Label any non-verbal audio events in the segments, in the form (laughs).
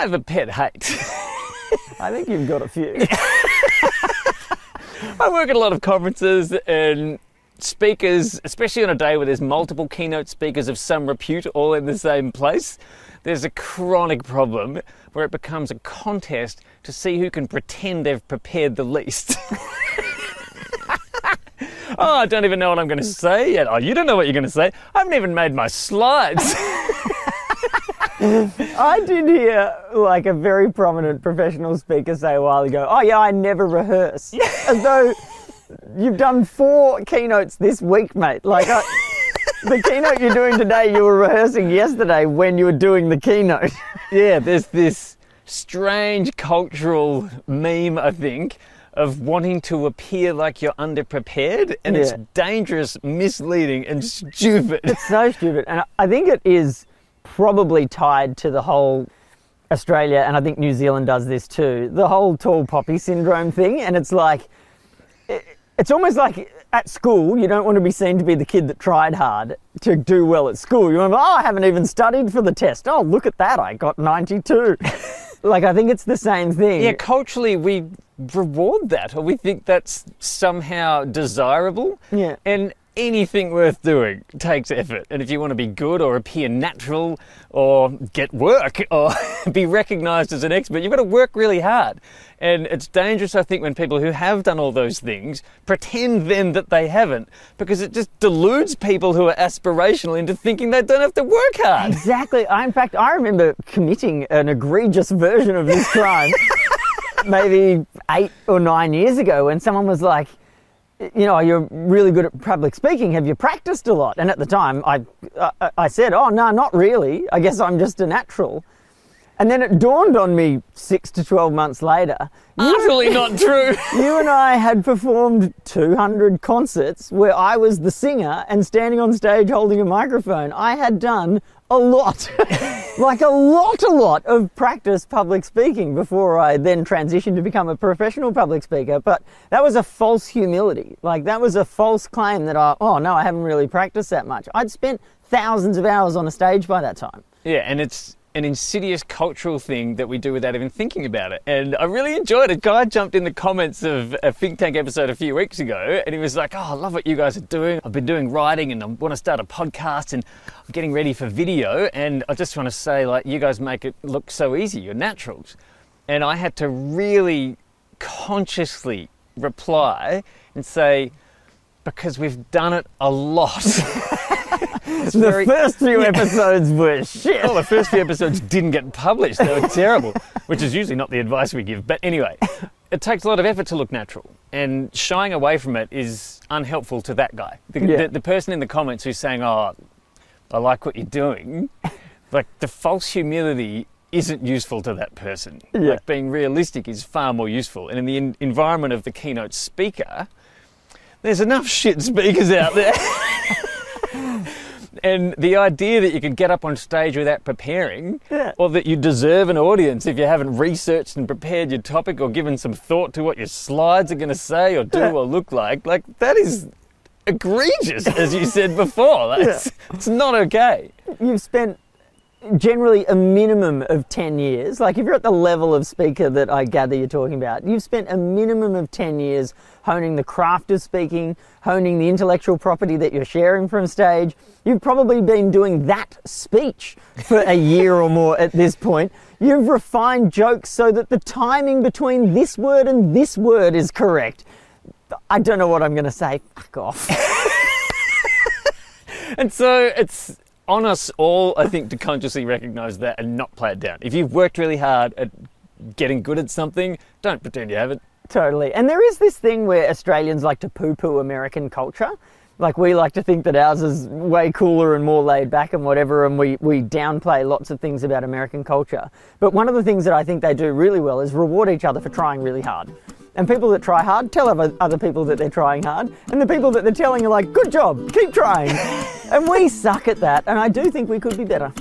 I have a pet hate. I think you've got a few. (laughs) I work at a lot of conferences and speakers, especially on a day where there's multiple keynote speakers of some repute all in the same place. There's a chronic problem where it becomes a contest to see who can pretend they've prepared the least. (laughs) oh, I don't even know what I'm going to say yet. Oh, you don't know what you're going to say. I haven't even made my slides. (laughs) I did hear like a very prominent professional speaker say a while ago, "Oh yeah, I never rehearse," as though you've done four keynotes this week, mate. Like I, the keynote you're doing today, you were rehearsing yesterday when you were doing the keynote. (laughs) yeah, there's this strange cultural meme, I think, of wanting to appear like you're underprepared, and it's dangerous, misleading, and stupid. It's so stupid, and I think it is probably tied to the whole Australia, and I think New Zealand does this too. The whole tall poppy syndrome thing, and it's like it- it's almost like at school you don't want to be seen to be the kid that tried hard to do well at school. You want to, oh, I haven't even studied for the test. Oh, look at that, I got ninety two. (laughs) like I think it's the same thing. Yeah, culturally, we reward that, or we think that's somehow desirable. Yeah. And anything worth doing takes effort. And if you want to be good or appear natural or get work or (laughs) be recognized as an expert, you've got to work really hard. And it's dangerous, I think, when people who have done all those things pretend then that they haven't, because it just deludes people who are aspirational into thinking they don't have to work hard. Exactly. I, in fact, I remember committing an egregious version of this (laughs) crime maybe eight or nine years ago when someone was like, you know, you're really good at public speaking. Have you practiced a lot? And at the time, I, I, I said, oh, no, not really. I guess I'm just a natural. And then it dawned on me six to 12 months later. You, ah, Utterly not true. (laughs) you and I had performed 200 concerts where I was the singer and standing on stage holding a microphone. I had done a lot, (laughs) like a lot, a lot of practice public speaking before I then transitioned to become a professional public speaker. But that was a false humility. Like that was a false claim that I, oh no, I haven't really practiced that much. I'd spent thousands of hours on a stage by that time. Yeah, and it's an insidious cultural thing that we do without even thinking about it. And I really enjoyed it. A guy jumped in the comments of a Fink Tank episode a few weeks ago and he was like, Oh, I love what you guys are doing. I've been doing writing and I want to start a podcast and I'm getting ready for video. And I just want to say, like, you guys make it look so easy. You're naturals. And I had to really consciously reply and say, because we've done it a lot. (laughs) The very- first few (laughs) episodes were shit. well, the first few episodes didn't get published. They were terrible, which is usually not the advice we give. But anyway, it takes a lot of effort to look natural, and shying away from it is unhelpful to that guy. The, Yeah. the, the person in the comments who's saying, "Oh, I like what you're doing," like the false humility isn't useful to that person. Yeah. Like being realistic is far more useful. And in the en- environment of the keynote speaker, there's enough shit speakers out there. (laughs) and the idea that you can get up on stage without preparing, Yeah. or that you deserve an audience if you haven't researched and prepared your topic or given some thought to what your slides are going to say or do Yeah. or look like, like that is egregious, as you said before. (laughs) Like, it's, it's not okay. you've spent generally a minimum of 10 years. Like if you're at the level of speaker that I gather you're talking about, you've spent a minimum of 10 years honing the craft of speaking, honing the intellectual property that you're sharing from stage. You've probably been doing that speech for a year or more at this point. You've refined jokes so that the timing between this word and this word is correct. I don't know what I'm going to say. Fuck off. (laughs) And so it's on us all, I think, to consciously recognize that and not play it down. If you've worked really hard at getting good at something, don't pretend you haven't. Totally. And there is this thing where Australians like to poo poo American culture. Like we like to think that ours is way cooler and more laid back and whatever, and we, we downplay lots of things about American culture. But one of the things that I think they do really well is reward each other for trying really hard. And people that try hard tell other other people that they're trying hard, and the people that they're telling are like, good job, keep trying. (laughs) and we suck at that, and I do think we could be better.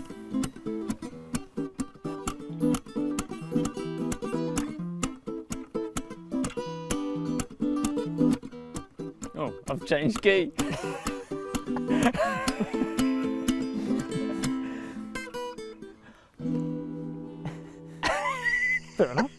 Oh, I've changed key. Fair enough.